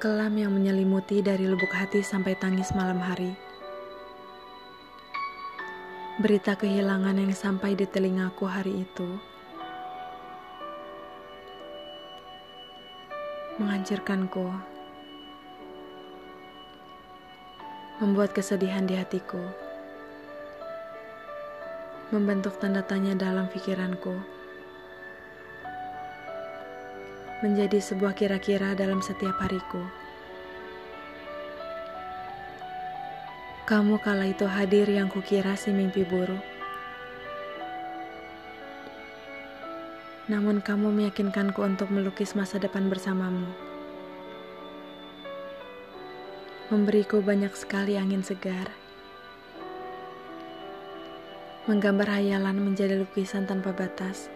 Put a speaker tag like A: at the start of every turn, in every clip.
A: Kelam yang menyelimuti dari lubuk hati sampai tangis malam hari. Berita kehilangan yang sampai di telingaku hari itu menghancurkanku, membuat kesedihan di hatiku, membentuk tanda tanya dalam pikiranku menjadi sebuah kira-kira dalam setiap hariku. Kamu kala itu hadir yang kukira si mimpi buruk. Namun kamu meyakinkanku untuk melukis masa depan bersamamu. Memberiku banyak sekali angin segar. Menggambar hayalan menjadi lukisan tanpa batas.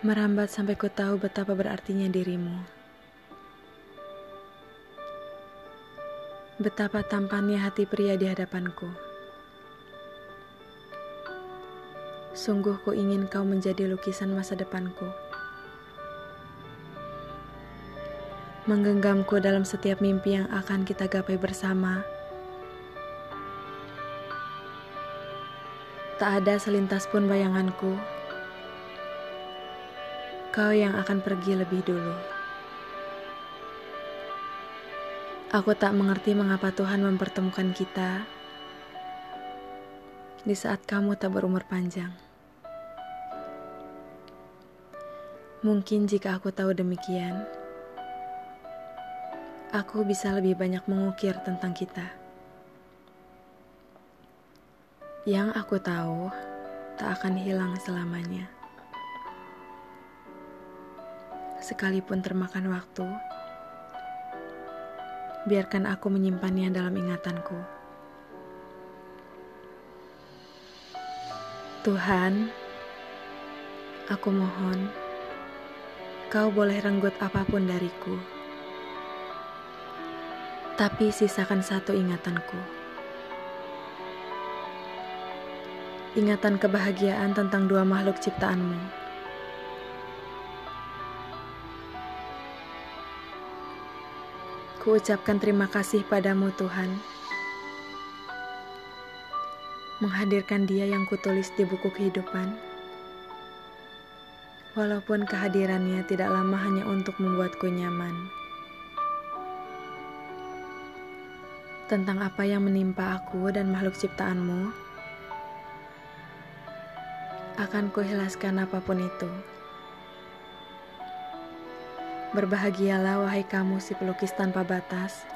A: Merambat sampai ku tahu betapa berartinya dirimu. Betapa tampannya hati pria di hadapanku. Sungguh ku ingin kau menjadi lukisan masa depanku. Menggenggamku dalam setiap mimpi yang akan kita gapai bersama. Tak ada selintas pun bayanganku kau yang akan pergi lebih dulu. Aku tak mengerti mengapa Tuhan mempertemukan kita di saat kamu tak berumur panjang. Mungkin jika aku tahu demikian, aku bisa lebih banyak mengukir tentang kita. Yang aku tahu tak akan hilang selamanya sekalipun termakan waktu, biarkan aku menyimpannya dalam ingatanku. Tuhan, aku mohon, kau boleh renggut apa pun dariku, tapi sisakan satu ingatanku. Ingatan kebahagiaan tentang dua makhluk ciptaanmu Kuucapkan terima kasih padamu Tuhan. Menghadirkan dia yang kutulis di buku kehidupan. Walaupun kehadirannya tidak lama hanya untuk membuatku nyaman. Tentang apa yang menimpa aku dan makhluk ciptaanmu, akan kuhilaskan apa pun itu. Berbahagialah wahai kamu si pelukis tanpa batas.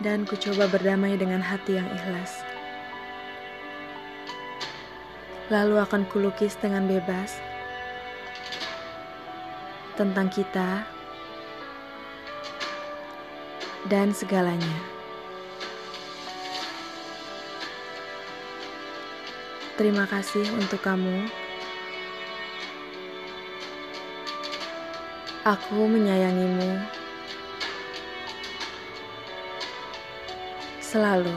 A: Dan ku coba berdamai dengan hati yang ikhlas. Lalu akan kulukis dengan bebas tentang kita dan segalanya. Terima kasih untuk kamu Aku menyayangimu selalu.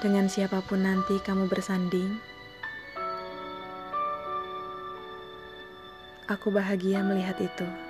A: Dengan siapa pun nanti kamu bersanding, aku bahagia melihat itu.